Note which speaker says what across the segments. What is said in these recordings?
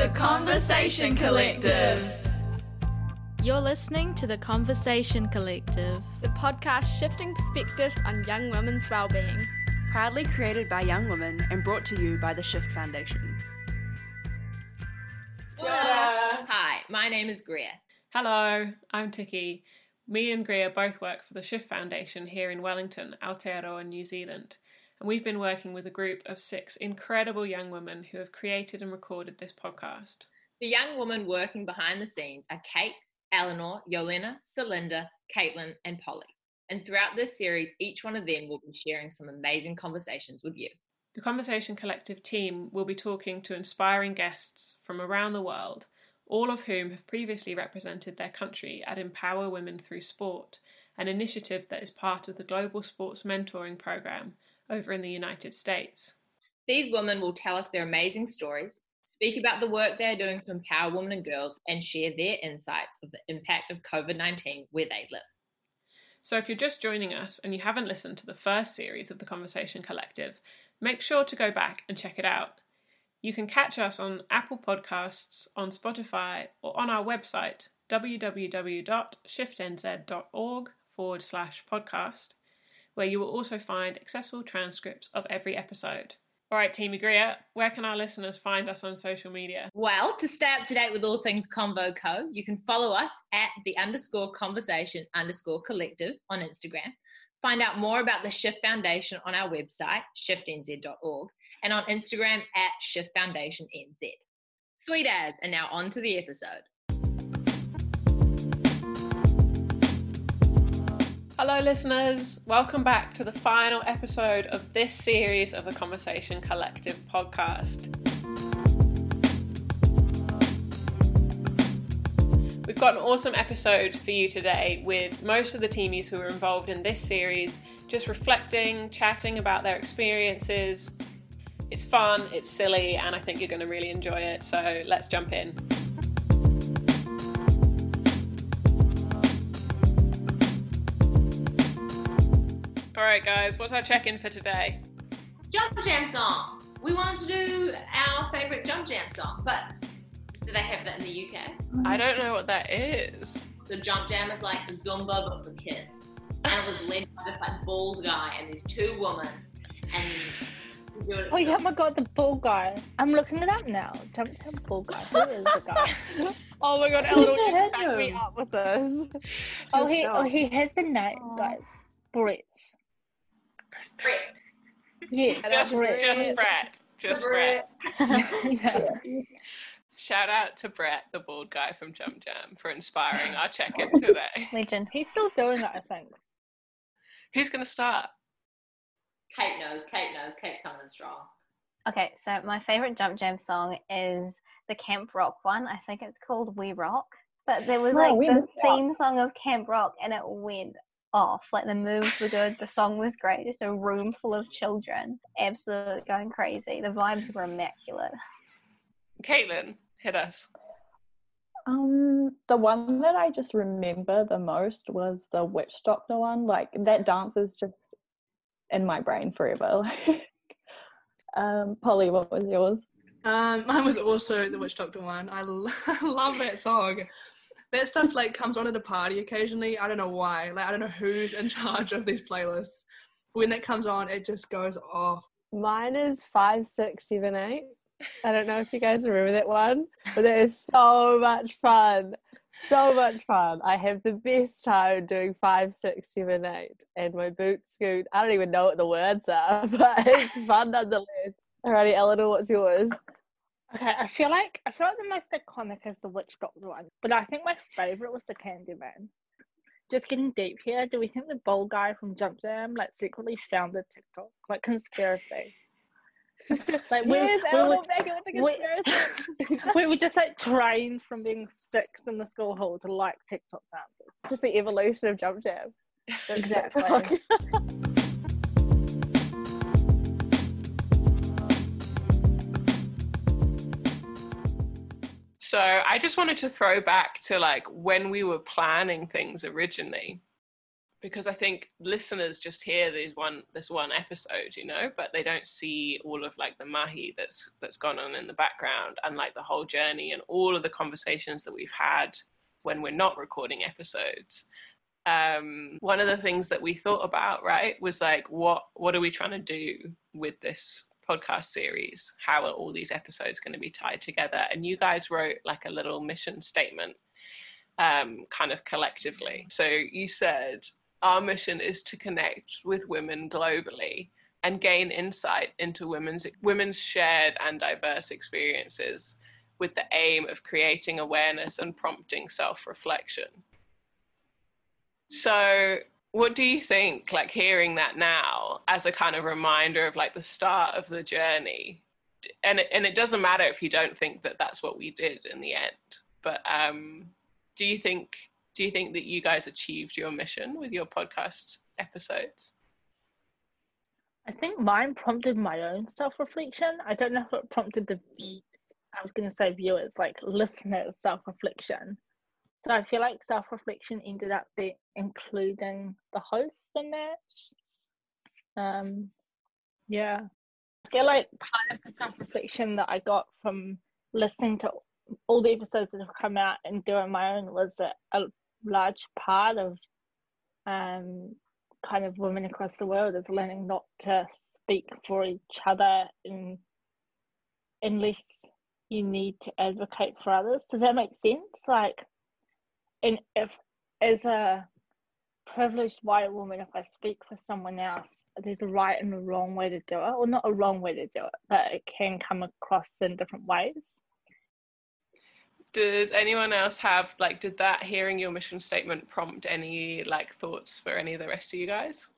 Speaker 1: The Conversation Collective.
Speaker 2: You're listening to The Conversation Collective.
Speaker 3: the podcast shifting perspectives on young women's well-being.
Speaker 4: Proudly created by young women and brought to you by the Shift Foundation.
Speaker 5: Hi, my name is Greer.
Speaker 6: Hello, I'm Tiki. Me and Greer both work for the Shift Foundation here in Wellington, Aotearoa, New Zealand, and we've been working with a group of six incredible young women who have created and recorded this podcast.
Speaker 5: The young women working behind the scenes are Kate, Eleanor, Yolena, Solinda, Caitlin, and Polly. And throughout this series, each one of them will be sharing some amazing conversations with you.
Speaker 6: The Conversation Collective team will be talking to inspiring guests from around the world, all of whom have previously represented their country at Empower Women Through Sport, an initiative that is part of the Global Sports Mentoring Programme over in the United States.
Speaker 5: These women will tell us their amazing stories, speak about the work they are doing to empower women and girls, and share their insights of the impact of COVID 19 where they live.
Speaker 6: So, if you're just joining us and you haven't listened to the first series of the Conversation Collective, make sure to go back and check it out. You can catch us on Apple Podcasts, on Spotify, or on our website www.shiftnz.org forward slash podcast, where you will also find accessible transcripts of every episode. All right, Team Agria, where can our listeners find us on social media?
Speaker 5: Well, to stay up to date with all things Convo Co, you can follow us at the underscore conversation underscore collective on Instagram. Find out more about the Shift Foundation on our website, shiftnz.org, and on Instagram at Shift Foundation NZ. Sweet as, and now on to the episode.
Speaker 6: Hello, listeners. Welcome back to the final episode of this series of the Conversation Collective podcast. We've got an awesome episode for you today with most of the teamies who were involved in this series just reflecting, chatting about their experiences. It's fun, it's silly, and I think you're going to really enjoy it. So let's jump in. Right, guys, what's our check in for today?
Speaker 5: Jump Jam song. We wanted to do our favourite Jump Jam song, but do they have that in the UK?
Speaker 6: I don't know what that is.
Speaker 5: So Jump Jam is like the Zumba but for kids. And it was led by this like bald guy and these two women and we do it
Speaker 7: Oh yeah, my god, the bull guy. I'm looking it up now. Jump jump bull guy. Who is the guy?
Speaker 3: Oh my god, Eleanor, you back me up with this.
Speaker 7: oh he
Speaker 3: Yourself.
Speaker 7: oh he has the name, oh. guys. Brett.
Speaker 5: Brett.
Speaker 7: Yes,
Speaker 6: Just,
Speaker 7: Brett.
Speaker 6: just Brett. Just Brett.
Speaker 7: yeah.
Speaker 6: Shout out to Brett, the bald guy from Jump Jam, for inspiring our check in today.
Speaker 7: Legend. He's still doing it, I think.
Speaker 6: Who's going to start?
Speaker 5: Kate knows, Kate knows, Kate's coming in strong.
Speaker 8: Okay, so my favorite Jump Jam song is the Camp Rock one. I think it's called We Rock. But there was
Speaker 7: Oh,
Speaker 8: like the
Speaker 7: Rock.
Speaker 8: theme song of Camp Rock and it went off. Like the moves were good, the song was great. Just a room full of children, absolutely going crazy. The vibes were immaculate.
Speaker 6: Caitlin, hit us.
Speaker 9: Um, the one that I just remember the most was the witch doctor one. Like that dance is just in my brain forever. um, Polly, what was yours?
Speaker 10: Um, mine was also the Witch Doctor one. I lo- love that song. That stuff like comes on at a party occasionally. I don't know why. Like I don't know who's in charge of these playlists. When that comes on, it just goes off.
Speaker 3: Mine is five, six, seven, eight. I don't know if you guys remember that one, but it is so much fun. So much fun. I have the best time doing five, six, seven, eight, and my boot scoot. I don't even know what the words are, but it's fun nonetheless. Alrighty, Eleanor, what's yours?
Speaker 7: Okay, I feel like I feel like the most iconic is the witch doctor one, but I think my favorite was the Candyman. Just getting deep here, do we think the bull guy from Jump Jam like secretly founded TikTok? Like conspiracy. like we,
Speaker 3: yes,
Speaker 7: we,
Speaker 3: Eleanor
Speaker 7: were,
Speaker 3: with the
Speaker 7: we-
Speaker 3: conspiracy.
Speaker 7: we were just like trained from being six in the school hall to like TikTok dances.
Speaker 3: It's just the evolution of Jump Jam.
Speaker 7: Exactly.
Speaker 6: So I just wanted to throw back to like when we were planning things originally.
Speaker 11: because I think listeners just hear this one this one episode, you know, but they don't see all of like the mahi that's that's gone on in the background and like the whole journey and all of the conversations that we've had when we're not recording episodes. Um, one of the things that we thought about, right, was like what what are we trying to do with this podcast series? How are all these episodes going to be tied together? And you guys wrote like a little mission statement um, kind of collectively. So you said our mission is to connect with women globally and gain insight into women's women's shared and diverse experiences with the aim of creating awareness and prompting self-reflection. So what do you think like hearing that now as a kind of reminder of like the start of the journey and it, and it doesn't matter if you don't think that that's what we did in the end but um do you think do you think that you guys achieved your mission with your podcast episodes?
Speaker 7: I think mine prompted my own self-reflection. I don't know if it prompted the. I was going to say viewers, like listeners, self-reflection. So I feel like self-reflection ended up be including the host in that. Um, yeah, I feel like part of the self-reflection that I got from listening to all the episodes that have come out and doing my own was a, a large part of um, kind of women across the world is learning not to speak for each other in, unless you need to advocate for others. Does that make sense? Like, and if as a privileged white woman, if I speak for someone else, there's a right and a wrong way to do it, or not a wrong way to do it, but it can come across in different ways.
Speaker 11: Does anyone else have like did that hearing your mission statement prompt any like thoughts for any of the rest of you guys?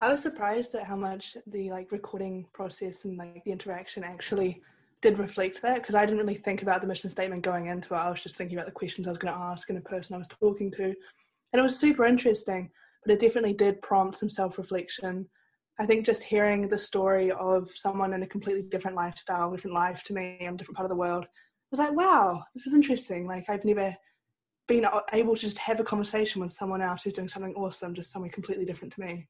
Speaker 10: I was surprised at how much the like recording process and like the interaction actually did reflect that because i didn't really think about the mission statement going into it i was just thinking about the questions i was going to ask and the person i was talking to and it was super interesting but it definitely did prompt some self-reflection i think just hearing the story of someone in a completely different lifestyle different life to me in a different part of the world was like, wow, this is interesting. Like I've never been able to just have a conversation with someone else who's doing something awesome, just something completely different to me.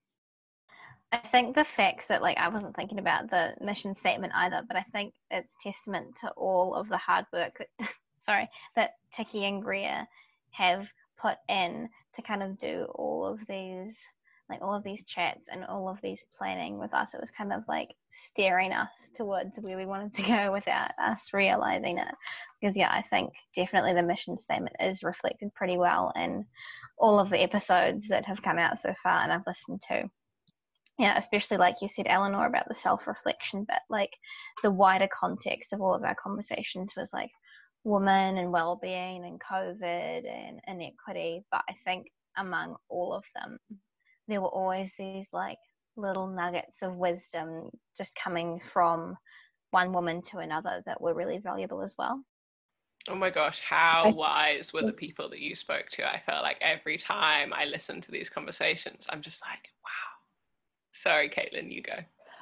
Speaker 8: I think the facts that like I wasn't thinking about the mission statement either, but I think it's testament to all of the hard work that sorry that Tiki and Greer have put in to kind of do all of these like all of these chats and all of these planning with us. It was kind of like steering us towards where we wanted to go without us realizing it. Because yeah, I think definitely the mission statement is reflected pretty well in all of the episodes that have come out so far and I've listened to. Yeah, especially like you said, Eleanor, about the self reflection, but like the wider context of all of our conversations was like women and well being and COVID and inequity. But I think among all of them, there were always these like little nuggets of wisdom just coming from one woman to another that were really valuable as well.
Speaker 11: Oh my gosh, how wise were the people that you spoke to? I felt like every time I listened to these conversations, I'm just like, wow. Sorry, Caitlin, you go.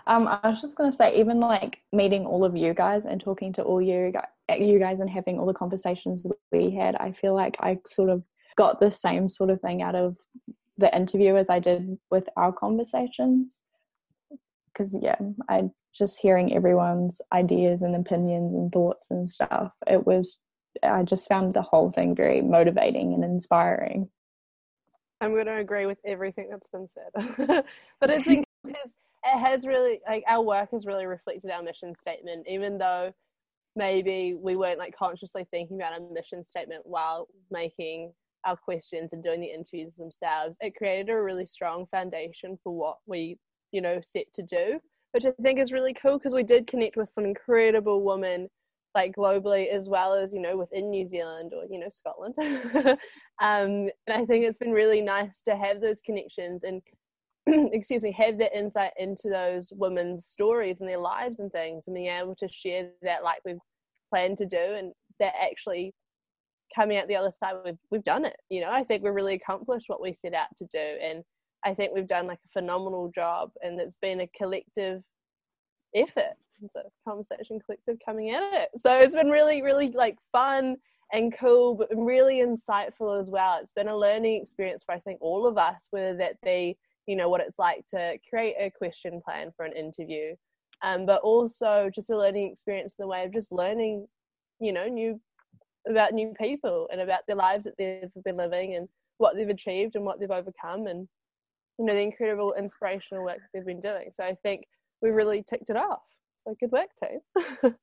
Speaker 9: Um, I was just gonna say, even like meeting all of you guys and talking to all you you guys and having all the conversations we had, I feel like I sort of got the same sort of thing out of the interview as I did with our conversations. Because, yeah, I just hearing everyone's ideas and opinions and thoughts and stuff, it was, I just found the whole thing very motivating and inspiring.
Speaker 3: I'm going to agree with everything that's been said. but it's because it has really, like, our work has really reflected our mission statement, even though maybe we weren't like consciously thinking about a mission statement while making our questions and doing the interviews themselves, it created a really strong foundation for what we, you know, set to do, which I think is really cool because we did connect with some incredible women like globally as well as you know within New Zealand or you know Scotland. Um, and I think it's been really nice to have those connections and excuse me have that insight into those women's stories and their lives and things and being able to share that like we've planned to do and that actually coming out the other side we've we've done it you know? I think we've really accomplished what we set out to do and i think we've done like a phenomenal job and it's been a collective effort it's a conversation collective coming at it so it's been really really like fun and cool, but really insightful as well. It's been a learning experience for I think all of us, whether that be you know what it's like to create a question plan for an interview, um, but also just a learning experience in the way of just learning, you know, new about new people and about their lives that they've been living and what they've achieved and what they've overcome and you know the incredible inspirational work they've been doing. So I think we really ticked it off. So good work, team.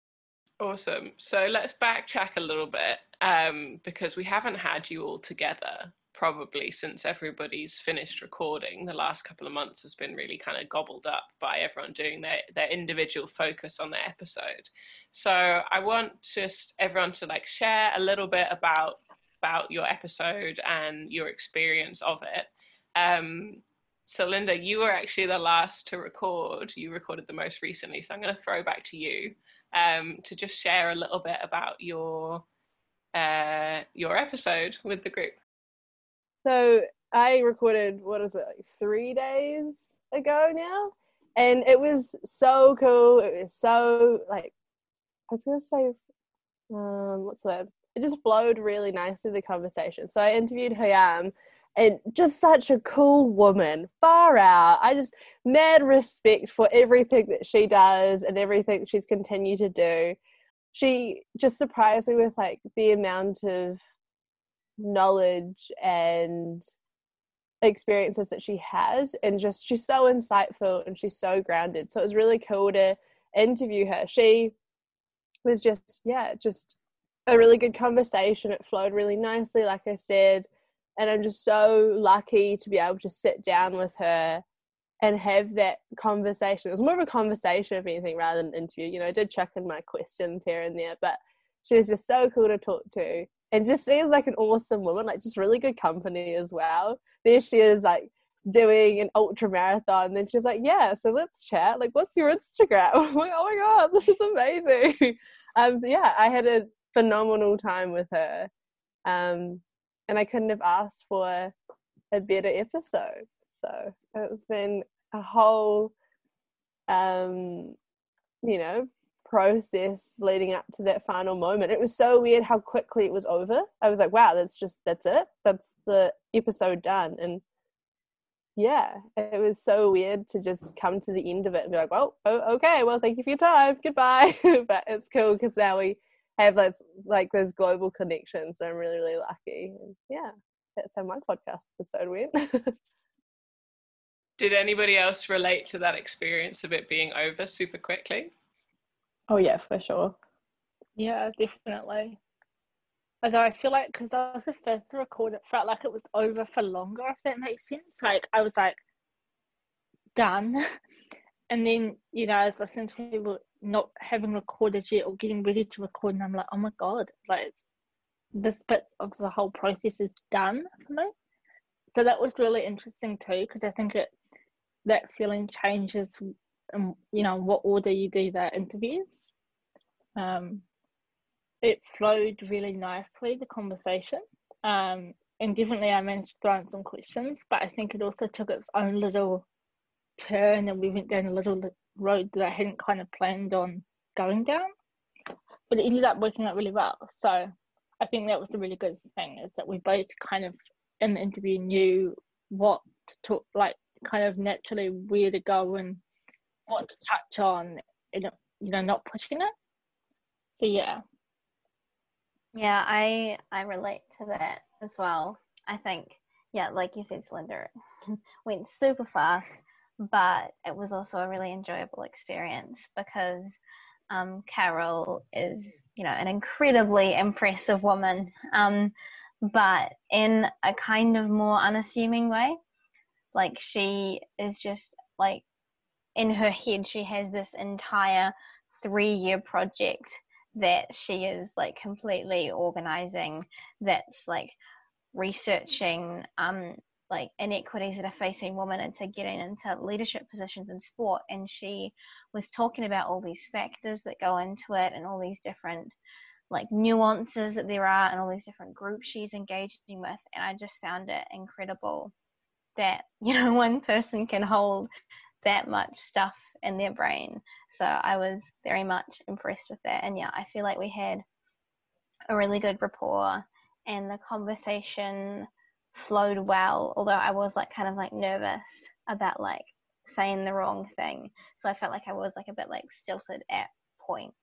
Speaker 11: awesome. So let's backtrack a little bit um, because we haven't had you all together probably since everybody's finished recording. The last couple of months has been really kind of gobbled up by everyone doing their, their individual focus on their episode. So I want just everyone to like share a little bit about about your episode and your experience of it. Um, Solinda, you were actually the last to record. You recorded the most recently. So, I'm going to throw back to you um, to just share a little bit about your uh, your episode with the group.
Speaker 3: So, I recorded what is it, like three days ago now, and it was so cool. It was so like I was going to say, um, what's the word? It just flowed really nicely the conversation. So I interviewed Hayam and just such a cool woman, far out. I just mad respect for everything that she does and everything she's continued to do. She just surprised me with like the amount of knowledge and experiences that she had and just she's so insightful and she's so grounded. So it was really cool to interview her. She was just yeah, just a really good conversation. It flowed really nicely, like I said and I'm just so lucky to be able to sit down with her and have that conversation. It was more of a conversation, if anything, rather than an interview. You know, I did chuck in my questions here and there, but she was just so cool to talk to and just seems like an awesome woman, like just really good company as well. There she is, like doing an ultra marathon, and then she's like, "Yeah, so let's chat. Like, what's your Instagram?" I'm like, "Oh my god, this is amazing." um, yeah, I had a phenomenal time with her. Um, and I couldn't have asked for a better episode. So it's been a whole, um, you know, process leading up to that final moment. It was so weird how quickly it was over. I was like, wow, that's just that's it. That's the episode done. And yeah, it was so weird to just come to the end of it and be like, well, oh, okay, well, thank you for your time. Goodbye. but it's cool because now we have those like those global connections. So I'm really really lucky. And yeah, that's how my podcast episode went.
Speaker 11: Did anybody else relate to that experience of it being over super quickly?
Speaker 9: Oh yeah, for sure.
Speaker 7: Yeah, definitely. Although I feel like because I was the first to record, it felt like it was over for longer. If that makes sense. Like I was like done, and then you know as I was listening to people not having recorded yet or getting ready to record and I'm like, oh my god, like this bit of the whole process is done for me. So that was really interesting too because I think it that feeling changes in you know what order you do the interviews. Um, it flowed really nicely the conversation. Um, and definitely I managed to throw in some questions, but I think it also took its own little turn and we went down a little road that I hadn't kind of planned on going down. But it ended up working out really well. So I think that was the really good thing is that we both kind of in the interview knew what to talk like kind of naturally where to go and what to touch on and you know not pushing it. So yeah.
Speaker 8: Yeah, I I relate to that as well. I think yeah, like you said, Solinda, went super fast but it was also a really enjoyable experience because um, Carol is, you know, an incredibly impressive woman, um, but in a kind of more unassuming way. Like she is just like in her head, she has this entire three-year project that she is like completely organizing. That's like researching um, like inequities that are facing women into getting into leadership positions in sport. And she was talking about all these factors that go into it and all these different like nuances that there are and all these different groups she's engaging with. And i just found it incredible that you know one person can hold that much stuff in their brain. So i was very much impressed with that. And yeah i feel like we had a really good rapport and the conversation flowed well although i was like kind of like nervous about like saying the wrong thing. So i felt like i was like a bit like stilted at points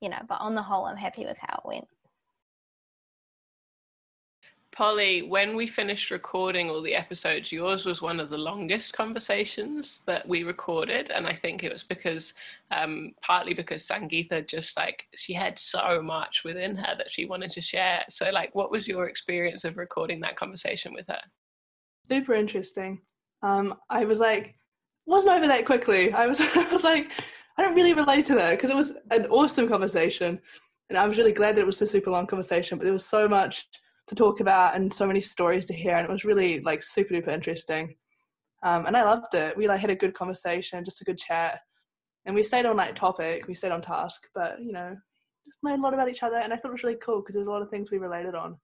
Speaker 8: you know but on the whole i'm happy with how it went
Speaker 11: Polly, when we finished recording all the episodes, yours was one of the longest conversations that we recorded. And I think it was because, um, partly because Sangeetha just like, she had so much within her that she wanted to share. So, like, what was your experience of recording that conversation with her?
Speaker 10: Super interesting. Um, I was like, wasn't over that quickly. I was, I was like, I don't really relate to that because it was an awesome conversation. And I was really glad that it was a super long conversation, but there was so much to talk about and so many stories to hear, and it was really like super duper interesting. Um, and I loved it. We like had a good conversation, just a good chat, and we stayed on like topic, we stayed on task, but you know, just learned a lot about each other, and I thought it was really cool because there's a lot of things we related on,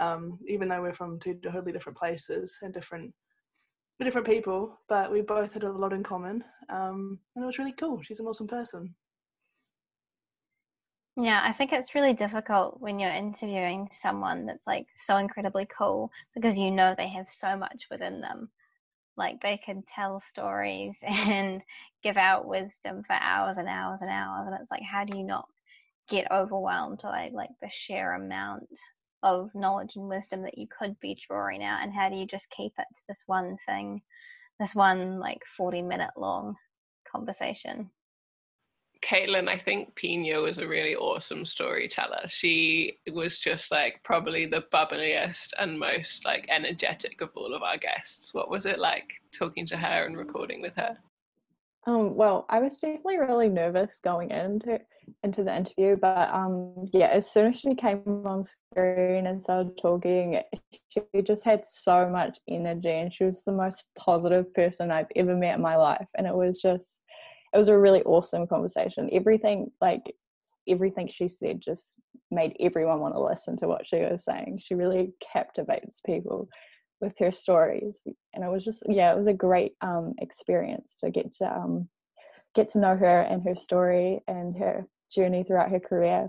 Speaker 10: um, even though we're from two totally different places and different different people, but we both had a lot in common, um, and it was really cool. She's an awesome person.
Speaker 8: Yeah, I think it's really difficult when you're interviewing someone that's like so incredibly cool because you know they have so much within them. Like they can tell stories and give out wisdom for hours and hours and hours. And it's like, how do you not get overwhelmed by like the sheer amount of knowledge and wisdom that you could be drawing out? And how do you just keep it to this one thing, this one like 40 minute long conversation?
Speaker 11: Caitlin, I think Pina was a really awesome storyteller. She was just like probably the bubbliest and most like energetic of all of our guests. What was it like talking to her and recording with her?
Speaker 9: Um, well, I was definitely really nervous going into into the interview, but um, yeah, as soon as she came on screen and started talking, she just had so much energy, and she was the most positive person I've ever met in my life, and it was just it was a really awesome conversation. Everything like everything she said just made everyone want to listen to what she was saying. She really captivates people with her stories, and it was just yeah, it was a great um, experience to get to um, get to know her and her story and her journey throughout her career.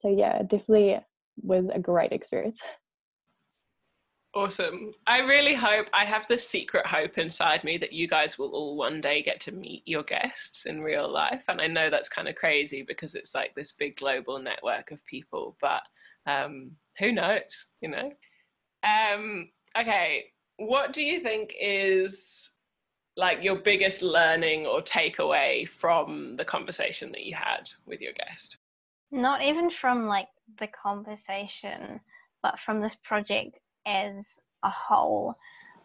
Speaker 9: So yeah, definitely was a great experience.
Speaker 11: Awesome. I really hope, I have this secret hope inside me that you guys will all one day get to meet your guests in real life. And I know that's kind of crazy because it's like this big global network of people, but um, who knows, you know? Um, okay, what do you think is like your biggest learning or takeaway from the conversation that you had with your guest?
Speaker 8: Not even from like the conversation, but from this project as a whole,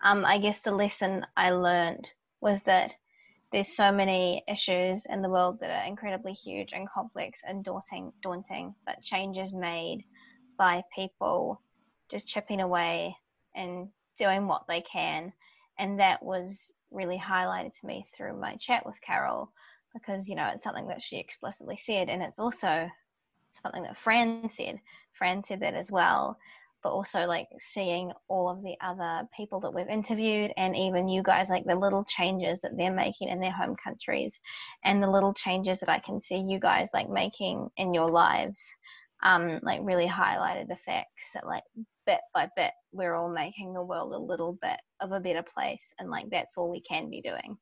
Speaker 8: um, I guess the lesson I learned was that there's so many issues in the world that are incredibly huge and complex and daunting, daunting, but changes made by people just chipping away and doing what they can. And that was really highlighted to me through my chat with Carol because, you know, it's something that she explicitly said. And it's also something that Fran said. Fran said that as well but also like seeing all of the other people that we've interviewed and even you guys like the little changes that they're making in their home countries and the little changes that I can see you guys like making in your lives um like really highlighted the facts that like bit by bit we're all making the world a little bit of a better place and like that's all we can be doing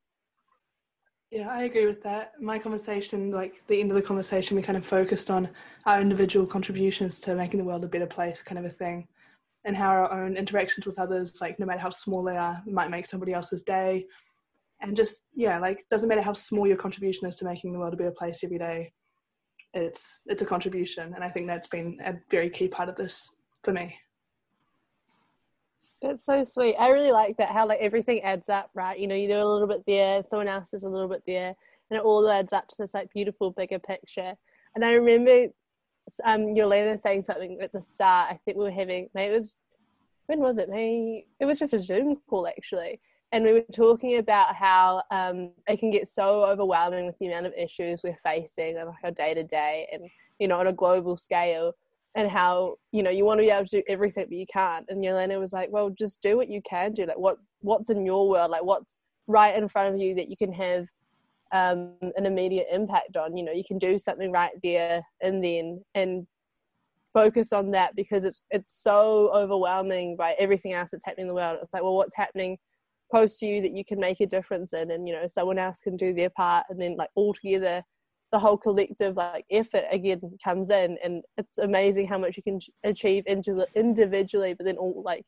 Speaker 10: yeah, I agree with that. My conversation, like the end of the conversation, we kind of focused on our individual contributions to making the world a better place, kind of a thing, and how our own interactions with others, like no matter how small they are, might make somebody else's day. And just yeah, like doesn't matter how small your contribution is to making the world a better place every day. It's it's a contribution, and I think that's been a very key part of this for me.
Speaker 3: That's so sweet. I really like that how like everything adds up, right? You know, you do a little bit there, someone else does a little bit there, and it all adds up to this like beautiful bigger picture. And I remember um Yolena saying something at the start. I think we were having maybe it was when was it? Maybe it was just a Zoom call actually. And we were talking about how um, it can get so overwhelming with the amount of issues we're facing and like our day to day and you know on a global scale and how you know you want to be able to do everything but you can't and Yelena was like well just do what you can do. Like what what's in your world? Like what's right in front of you that you can have um, an immediate impact on? You know you can do something right there and then and focus on that because it's it's so overwhelming by everything else that's happening in the world. It's like, well, what's happening close to you that you can make a difference in, and you know, someone else can do their part, and then like all together, the whole collective like effort again comes in, and it's amazing how much you can achieve individually, but then all like.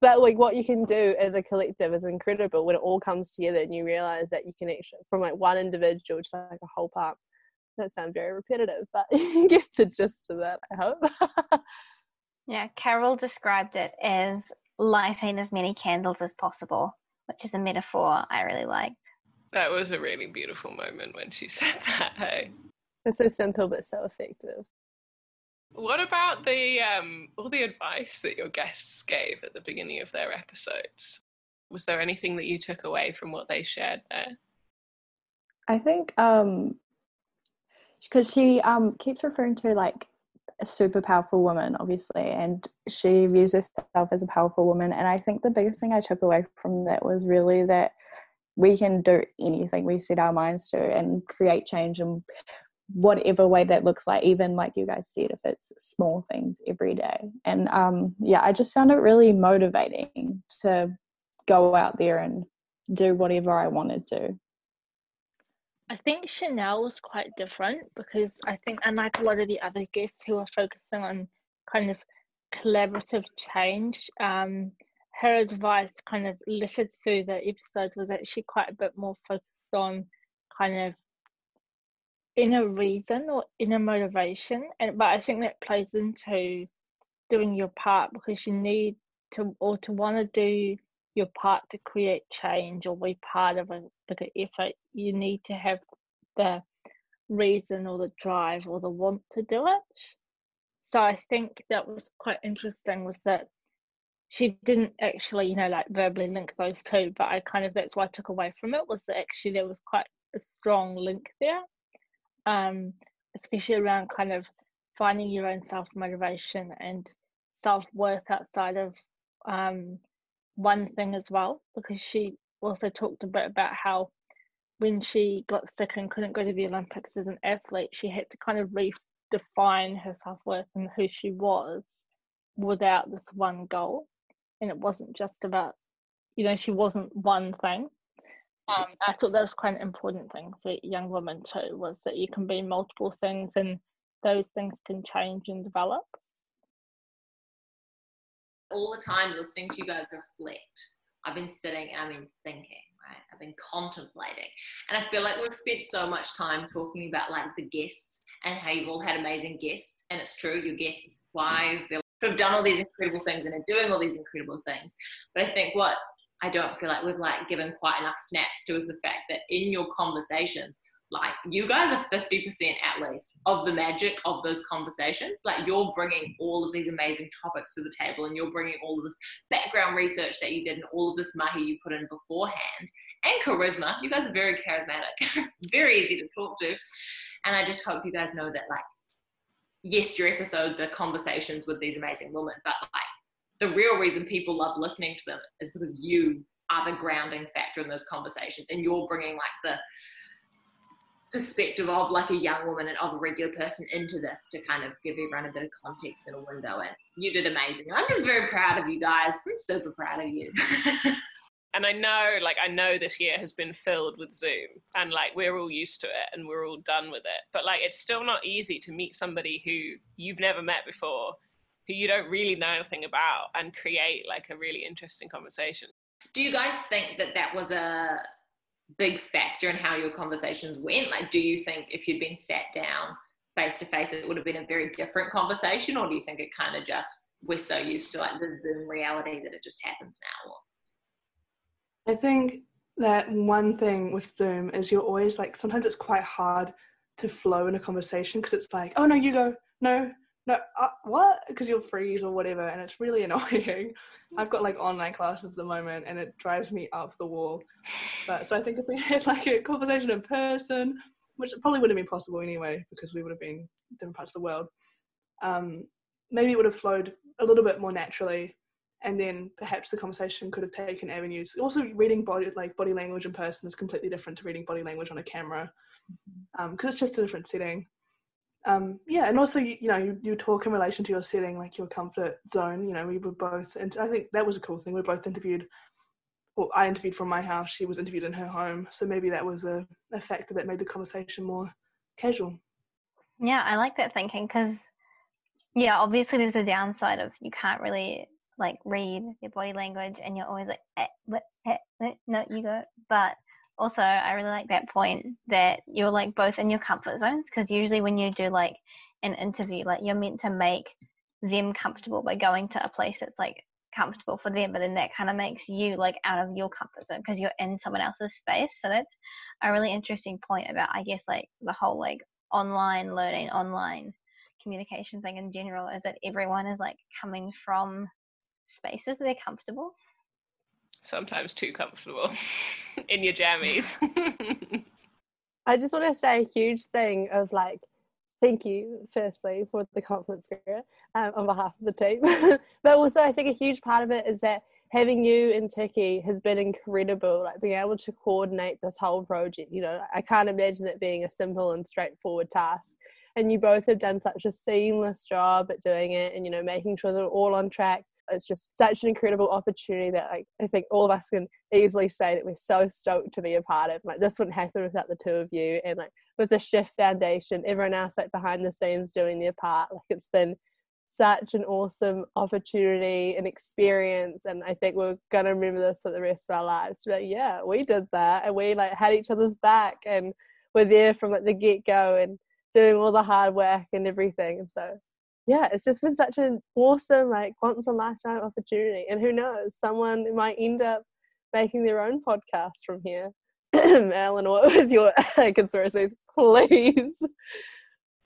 Speaker 3: But like what you can do as a collective is incredible when it all comes together and you realize that you can actually from like one individual to like a whole part that sounds very repetitive, but you get the gist of that, I hope.
Speaker 8: yeah, Carol described it as lighting as many candles as possible, which is a metaphor I really liked.
Speaker 11: That was a really beautiful moment when she said that, hey.
Speaker 3: It's so simple but so effective.
Speaker 11: What about the um, all the advice that your guests gave at the beginning of their episodes? Was there anything that you took away from what they shared there?
Speaker 9: I think um, because she um keeps referring to like a super powerful woman obviously and she views herself as a powerful woman and i think the biggest thing i took away from that was really that we can do anything we set our minds to and create change in whatever way that looks like even like you guys said if it's small things every day. And um yeah i just found it really motivating to go out there and do whatever i wanted to
Speaker 7: I think Chanel was quite different because I think, unlike a lot of the other guests who are focusing on kind of collaborative change, um, her advice kind of littered through the episode was actually quite a bit more focused on kind of inner reason or inner motivation. And but I think that plays into doing your part because you need to or to want to do your part to create change or be part of a bigger effort, you need to have the reason or the drive or the want to do it. So I think that was quite interesting was that she didn't actually, you know, like verbally link those two, but I kind of that's what I took away from it was that actually there was quite a strong link there. Um, especially around kind of finding your own self motivation and self worth outside of um, one thing as well because she also talked a bit about how when she got sick and couldn't go to the Olympics as an athlete, she had to kind of redefine her self worth and who she was without this one goal. And it wasn't just about, you know, she wasn't one thing. Um, I thought that was quite an important thing for young women too, was that you can be multiple things and those things can change and develop
Speaker 5: all the time listening to you guys reflect. I've been sitting I've been thinking, right? I've been contemplating. And I feel like we've spent so much time talking about like the guests and how you've all had amazing guests. And it's true, your guests wise, they have done all these incredible things and are doing all these incredible things. But I think what I don't feel like we've like given quite enough snaps to is the fact that in your conversations, like you guys are 50% at least of the magic of those conversations. Like you're bringing all of these amazing topics to the table and you're bringing all of this background research that you did and all of this mahi you put in beforehand and charisma. You guys are very charismatic very easy to talk to. And i just hope you guys know that like yes your episodes are conversations with these amazing women but like the real reason people love listening to them is because you are the grounding factor in those conversations and you're bringing like the perspective of like a young woman and of a regular person into this to kind of give everyone a bit of context and a window and you did amazing. I'm just very proud of you guys. I'm super proud of you
Speaker 11: and i know like i know this year has been filled with zoom and like we're all used to it and we're all done with it but like it's still not easy to meet somebody who you've never met before who you don't really know anything about and create like a really interesting conversation
Speaker 5: do you guys think that that was a big factor in how your conversations went? Like, do you think if you'd been sat down face to face, it would have been a very different conversation, or do you think it kind of just we're so used to like the Zoom reality that it just happens
Speaker 10: now? I think that one thing with Zoom is you're always like sometimes it's quite hard to flow in a conversation because it's like, oh no, you go, no, no, uh, what? Because you'll freeze or whatever, and it's really annoying. I've got like online classes at the moment, and it drives me up the wall. But so I think if we had like a conversation in person, which probably wouldn't have been possible anyway, because we would have been different parts of the world, um, maybe it would have flowed a little bit more naturally, and then perhaps the conversation could have taken avenues. Also, reading body like body language in person is completely different to reading body language on a camera, because mm-hmm. um, it's just a different setting. um, yeah, and also you, you know you, you talk in relation to your setting, like your comfort zone. You know, we were both, and I think that was a cool thing. We were both interviewed. Well, I interviewed from my house. She was interviewed in her home, so maybe that was a, a factor that made the conversation more casual.
Speaker 8: Yeah, I like that thinking because, yeah, obviously there's a downside of you can't really like read your body language and you're always like, eh, what, eh, eh, no, you go. But also, I really like that point that you're like both in your comfort zones because usually when you do like an interview, like you're meant to make them comfortable by going to a place that's like comfortable for them, but then that kind of makes you like out of your comfort zone because you're in someone else's space. So that's a really interesting point about, I guess, like the whole like online learning, online communication thing in general is that everyone is like coming from spaces that they're comfortable.
Speaker 11: Sometimes too comfortable in your jammies.
Speaker 3: I just want to say a huge thing of like, thank you, firstly, for the confidence spirit um, on behalf of the team. but also, I think a huge part of it is that having you and Tiki has been incredible. Like being able to coordinate this whole project. You know, I can't imagine it being a simple and straightforward task. And you both have done such a seamless job at doing it, and you know, making sure that we're all on track it's just such an incredible opportunity that like I think all of us can easily say that we're so stoked to be a part of. Like this wouldn't happen without the two of you, and like with the Shift Foundation, everyone else like behind the scenes doing their part. Like it's been such an awesome opportunity and experience, and I think we're gonna remember this for the rest of our lives. But yeah, we did that, and we like had each other's back, and we're there from like the get go, and doing all the hard work and everything. And so yeah, it's just been such an awesome, like once in a lifetime opportunity. And who knows, someone might end up making their own podcast from here. Alan, what with your conspiracies, please?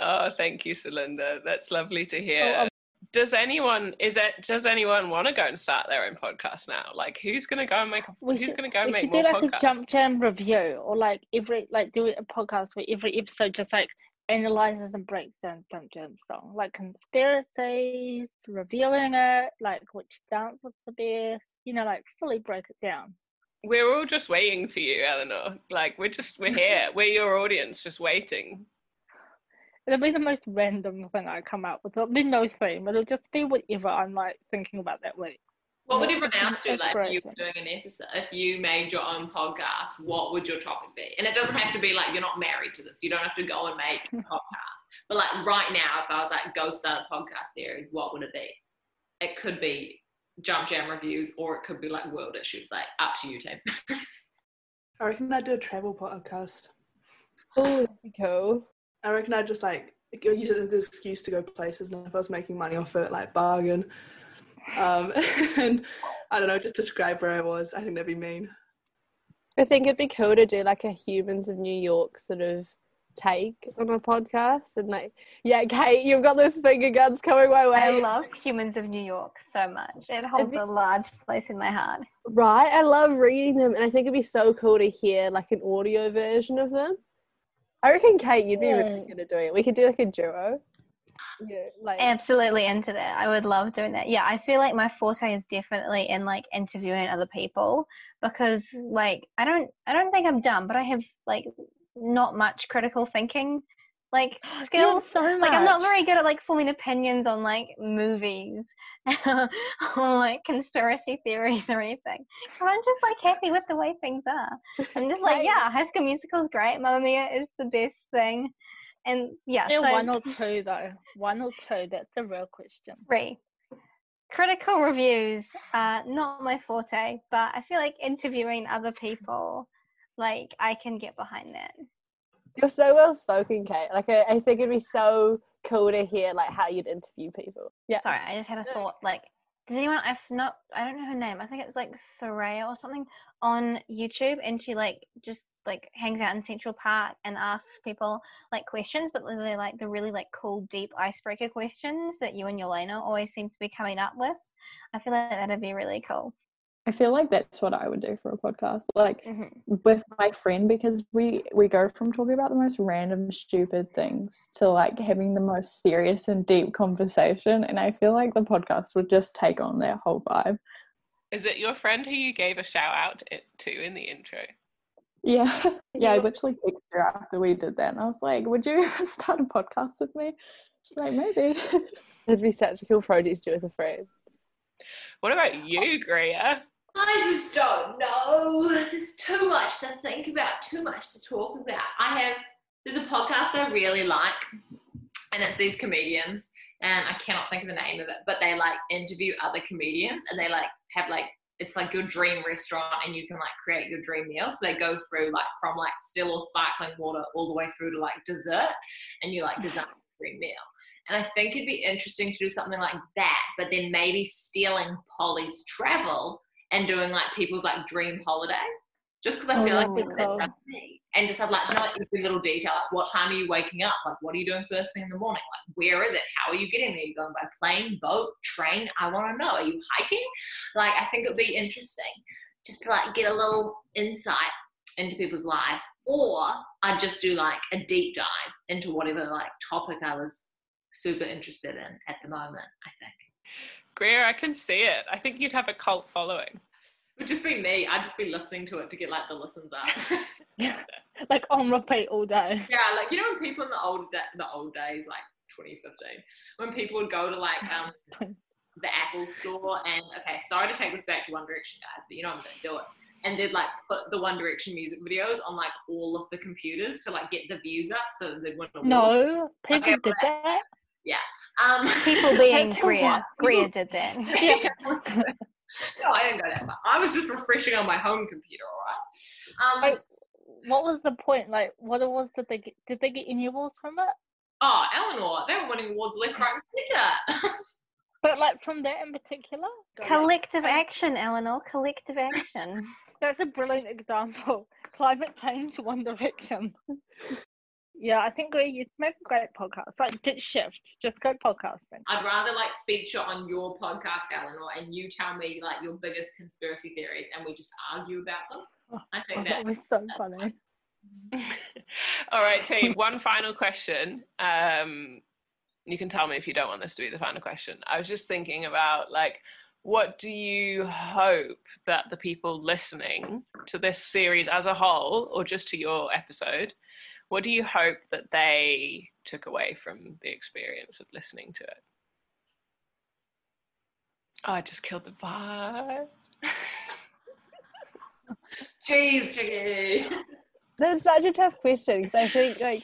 Speaker 11: Oh, thank you, Solinda. That's lovely to hear. Oh, um, does anyone is it does anyone want to go and start their own podcast now? Like who's gonna go and make a, who's
Speaker 7: should,
Speaker 11: gonna go
Speaker 7: and
Speaker 11: make more
Speaker 7: do like
Speaker 11: podcasts?
Speaker 7: a jump jam review or like every like do a podcast where every episode just like analyzes and breaks down Jump Jam song, like conspiracies, revealing it, like which dance was the best, you know, like fully break it down.
Speaker 11: We're all just waiting for you, Eleanor. Like we're just we're here. we're your audience, just waiting.
Speaker 7: It'll be the most random thing I come up with. There'll be no theme. It'll just be whatever I'm like thinking about that week.
Speaker 5: What would everyone else do? Like if you were doing an episode, if you made your own podcast, what would your topic be? And it doesn't have to be like you're not married to this. You don't have to go and make a podcast. But like right now, if I was like go start a podcast series, what would it be? It could be Jump Jam reviews, or it could be like world issues. Like up to you, Tim.
Speaker 10: I reckon I'd do a travel podcast.
Speaker 3: Oh, that'd be cool.
Speaker 10: I reckon I'd just like use it as an excuse to go places, and if I was making money off it, like bargain. Um, and I don't know, just describe where I was. I think that'd be mean.
Speaker 3: I think it'd be cool to do like a Humans of New York sort of take on a podcast and like yeah kate you've got those finger guns coming my way.
Speaker 8: I love humans of new york so much. It holds a large place in my heart.
Speaker 3: Right? I love reading them and i think it'd be so cool to hear like an audio version of them. I reckon kate you'd be yeah. really good at doing it. We could do like a duo
Speaker 8: yeah, like absolutely into that. I would love doing that. Yeah, I feel like my forte is definitely in like interviewing other people because like I don't I don't think I'm dumb, but I have like not much critical thinking like skills.
Speaker 7: so
Speaker 8: like I'm not very good at like forming opinions on like movies or like conspiracy theories or anything. Cause I'm just like happy with the way things are. I'm just like, yeah, High School Musical is great. Mamma Mia is the best thing. And yeah,
Speaker 7: so
Speaker 8: one
Speaker 7: or two though. One or two. That's a real question.
Speaker 8: Three. Critical reviews are not my forte, but I feel like interviewing other people, like I can get behind that.
Speaker 3: You're so well spoken, Kate. Like I, I think it'd be so cool to hear like how you'd interview people. Yeah.
Speaker 8: Sorry, I just had a thought. Like, does anyone? I've not. I don't know her name. I think it's like Thoraya or something on YouTube, and she like just like hangs out in Central Park and asks people like questions, but they're like the really like cool, deep icebreaker questions that you and Yelena always seem to be coming up with. I feel like that'd be really cool.
Speaker 9: I feel like that's what I would do for a podcast, like mm-hmm. with my friend, because we we go from talking about the most random, stupid things to like having the most serious and deep conversation, and I feel like the podcast would just take on that whole vibe.
Speaker 11: Is it your friend who you gave a shout out to in the intro?
Speaker 9: Yeah, yeah. I literally texted her after we did that, and I was like, "Would you start a podcast with me?" She's like, "Maybe."
Speaker 3: It'd be such a cool project to do with a friend.
Speaker 11: What about you, Greer?
Speaker 5: I just don't know. There's too much to think about, too much to talk about. I have, there's a podcast I really like, and it's these comedians, and I cannot think of the name of it, but they like interview other comedians and they like have like, it's like your dream restaurant and you can like create your dream meal. So they go through like from like still or sparkling water all the way through to like dessert and you like design a dream meal. And I think it'd be interesting to do something like that, but then maybe stealing Polly's travel and doing like people's like dream holiday. Just because I oh, feel
Speaker 7: Oh,
Speaker 5: like
Speaker 7: that'd
Speaker 5: that's me. And just have like, you know, like every little detail, like what time are you waking up? Like, what are you doing first thing in the morning? Like, where is it? How are you getting there? you going by plane, boat, train? I want to know. Are you hiking? Like, I think it would be interesting just to like get a little insight into people's lives. Or I'd just do like a deep dive into whatever like topic I was super interested in at the moment, I think.
Speaker 11: Greer, I can see it. I think you'd have a cult following.
Speaker 5: It would just be me. I'd just be listening to it to get like the listens up. yeah.
Speaker 7: like on repeat all day.
Speaker 5: yeah, like you know when people in the old da- the old days, like 2015, when people would go to like um the Apple store and okay, sorry to take this back to One Direction guys, but you know I'm gonna do it. And they'd like put the One Direction music videos on like all of the computers to like get the views up so that they'd win awards.
Speaker 7: No, people
Speaker 5: Okay,
Speaker 7: did that.
Speaker 5: Yeah. Um,
Speaker 8: People being
Speaker 7: Take a
Speaker 8: Greer. Greer did that.
Speaker 5: no, I didn't go that far. I was just refreshing on my home computer, all right? Um,
Speaker 7: Like, what was the point? Like, what awards did they get? Did they get any awards from it?
Speaker 5: oh, Eleanor, they were winning awards left, right, and centre.
Speaker 7: But like from that in particular,
Speaker 8: Collective action, Eleanor. Collective action.
Speaker 7: that's a brilliant example. Climate change, One Direction. Yeah, I think we you make a great podcast. Like, get shift. Just go podcasting.
Speaker 5: I'd rather like feature on your podcast, Eleanor, and you tell me like your biggest conspiracy theories, and we just argue about them. I
Speaker 7: Oh,
Speaker 5: think
Speaker 7: that
Speaker 5: that.
Speaker 7: was so funny.
Speaker 11: All right, team. One final question. Um, you can tell me if you don't want this to be the final question. I was just thinking about like, what do you hope that the people listening to this series as a whole, or just to your episode, what do you hope that they took away from the experience of listening to it? Oh, I just killed the vibe.
Speaker 5: Jeez, Chicky.
Speaker 3: That's such a tough question because I think like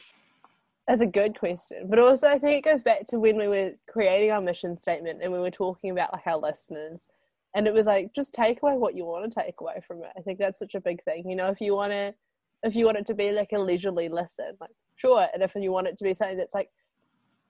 Speaker 3: that's a good question, but also I think it goes back to when we were creating our mission statement and we were talking about like our listeners, and it was like just take away what you want to take away from it. I think that's such a big thing. You know, if you want to, if you want it to be like a leisurely listen, like sure, and if you want it to be something that's like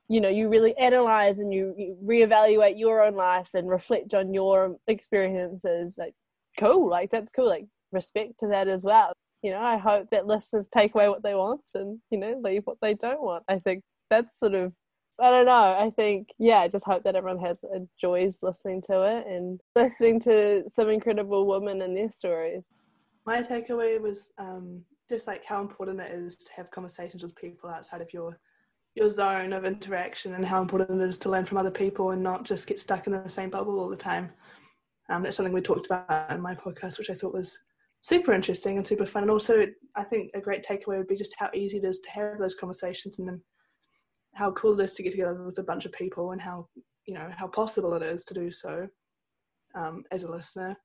Speaker 3: you know you really analyze and you, you reevaluate your own life and reflect on your experiences like cool like that's cool like respect to that as well. You know i hope that listeners take away what they want and you know leave what they don't want. I think that's sort of i don't know. I think yeah i just hope that everyone has enjoys listening to it and listening to some incredible women and their stories.
Speaker 10: My takeaway was um, just like how important it is to have conversations with people outside of your your zone of interaction and how important it is to learn from other people and not just get stuck in the same bubble all the time. Um, that's something we talked about in my podcast, which I thought was super interesting and super fun. And also, I think a great takeaway would be just how easy it is to have those conversations and then how cool it is to get together with a bunch of people and how you know how possible it is to do so um, as a listener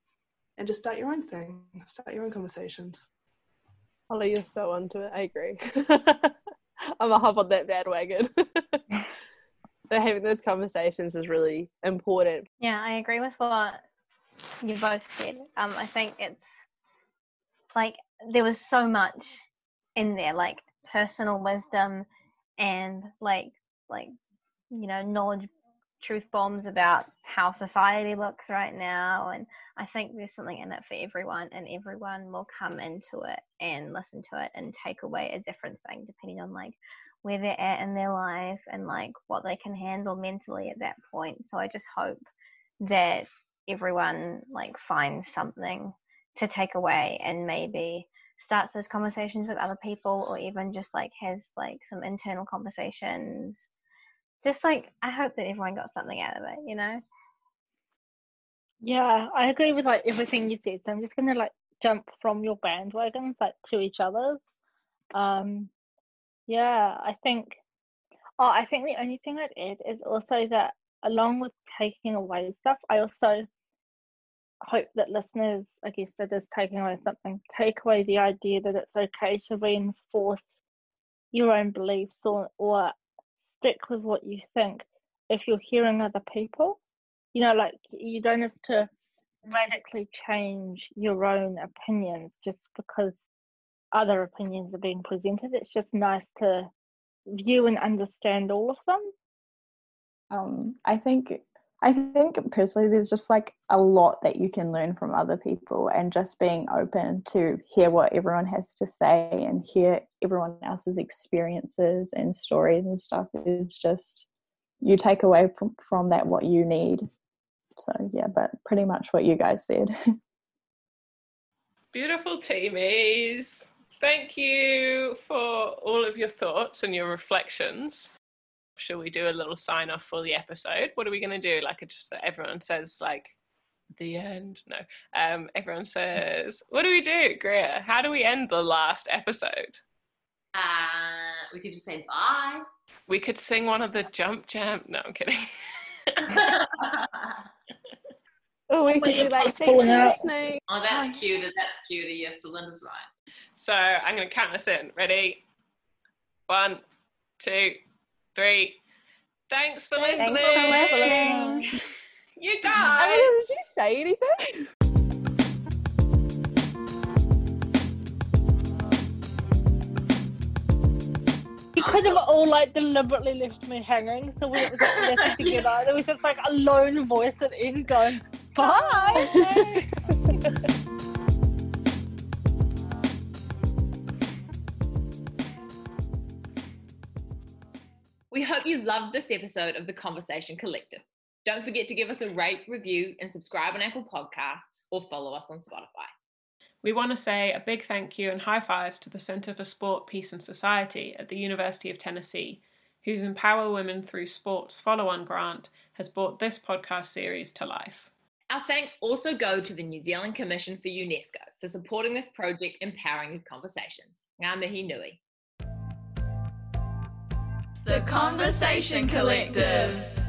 Speaker 10: and just start your own thing, start your own conversations.
Speaker 3: Holly, you're so onto it. I agree. I'm a hop on that bandwagon. but having those conversations is really important.
Speaker 8: Yeah, I agree with what you both said. Um, I think it's like there was so much in there, like personal wisdom and like like you know knowledge, truth bombs about how society looks right now, and I think there's something in it for everyone, and everyone will come into it and listen to it and take away a different thing depending on like where they're at in their life and like what they can handle mentally at that point. So I just hope that everyone like finds something to take away and maybe starts those conversations with other people or even just like has like some internal conversations just like i hope that everyone got something out of it you know
Speaker 7: Yeah, I agree with like everything you said. So I'm just gonna like jump from your bandwagons like to each other's. Um, yeah, I think. Oh, I think the only thing I'd add is also that along with taking away stuff, I also hope that listeners, I guess that is taking away something, take away the idea that it's okay to reinforce your own beliefs or, or stick with what you think if you're hearing other people. You know, like you don't have to radically change your own opinions just because other opinions are being presented. It's just nice to view and understand all of them.
Speaker 9: Um, I think I think personally there's just like a lot that you can learn from other people and just being open to hear what everyone has to say and hear everyone else's experiences and stories and stuff is just you take away from, from that what you need. So yeah, but pretty much what you guys said.
Speaker 11: Beautiful teamies. Thank you for all of your thoughts and your reflections. Shall we do a little sign off for the episode? What are we going to do? Like, just everyone says, like, the end. No. Um, everyone says, what do we do, Greer? How do we end the last episode?
Speaker 2: Uh, we could just say bye.
Speaker 11: We could sing one of the jump jam. No, I'm kidding.
Speaker 3: oh, we could do like thanks for listening.
Speaker 2: Oh, that's cuter. That's cuter. Yes, Solinda's right.
Speaker 11: So I'm going to count us in. Ready? One, two, three. Thanks for
Speaker 3: Thanks
Speaker 11: listening.
Speaker 3: for listening.
Speaker 11: you
Speaker 3: I
Speaker 11: guys.
Speaker 3: don't did you say anything?
Speaker 7: You could have all like deliberately left me hanging, so we it was like left together, there was just like a lone voice at the end going, "Bye."
Speaker 5: We hope you loved this episode of the Conversation Collective. Don't forget to give us a rate, review, and subscribe on Apple Podcasts or follow us on Spotify.
Speaker 11: We want to say a big thank you and high fives to the Centre for Sport, Peace and Society at the University of Tennessee, whose Empower Women Through Sports follow on grant has brought this podcast series to life.
Speaker 5: Our thanks also go to the New Zealand Commission for UNESCO for supporting this project empowering these conversations. Ngā mihi nui.
Speaker 2: The Conversation Collective.